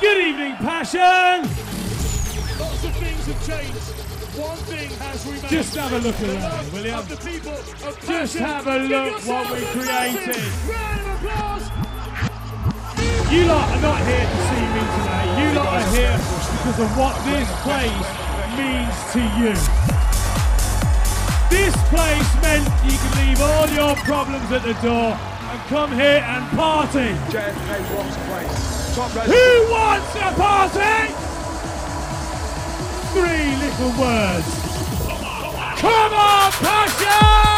Good evening, Passion! Lots of things have changed. One thing has remained. Just have a look around, will you? Of the people of Just have a look what we a created. Round of applause. You lot are not here to see me today. You lot are here because of what this place means to you. This place meant you can leave all your problems at the door and come here and party. JFK Rocks Place. Who wants a party? Three little words. Come on, passion!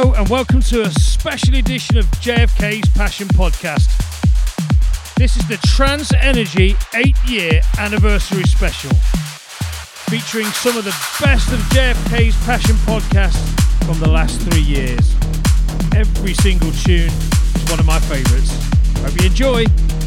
Hello and welcome to a special edition of JFK's Passion Podcast. This is the Trans Energy 8 year anniversary special, featuring some of the best of JFK's Passion podcasts from the last three years. Every single tune is one of my favourites. Hope you enjoy.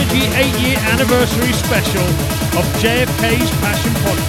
Energy 8 year anniversary special of JFK's Passion Podcast.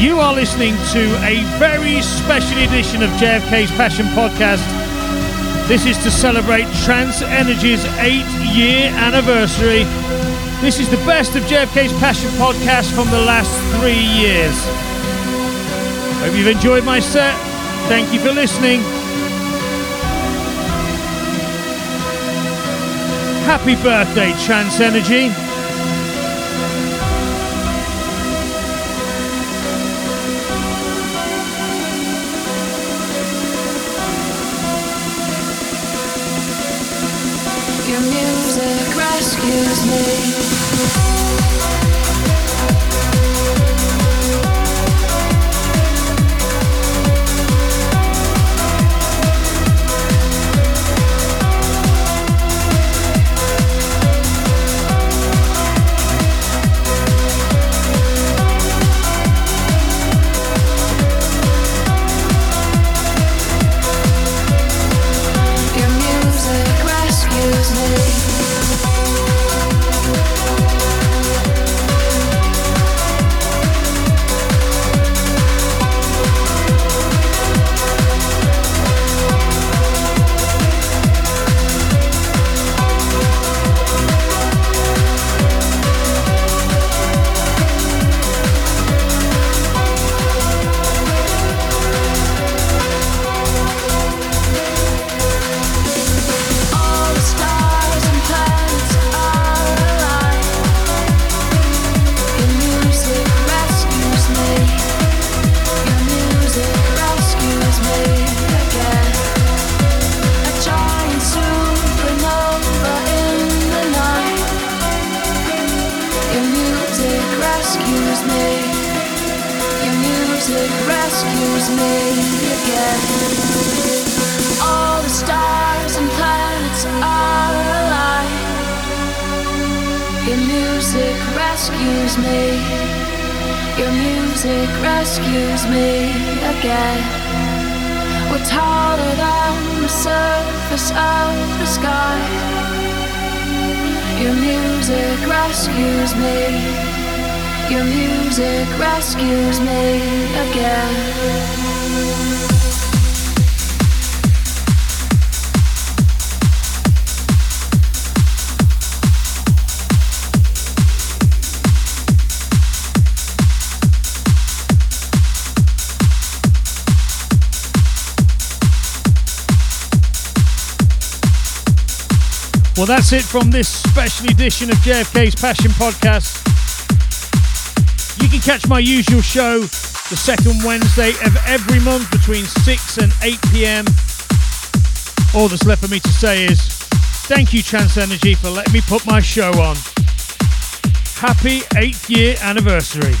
You are listening to a very special edition of JFK's Passion Podcast. This is to celebrate Trance Energy's eight year anniversary. This is the best of JFK's Passion Podcast from the last three years. Hope you've enjoyed my set. Thank you for listening. Happy birthday, Trance Energy. That's it from this special edition of JFK's Passion Podcast. You can catch my usual show the second Wednesday of every month between 6 and 8 pm. All that's left for me to say is thank you, Trance Energy, for letting me put my show on. Happy 8th year anniversary.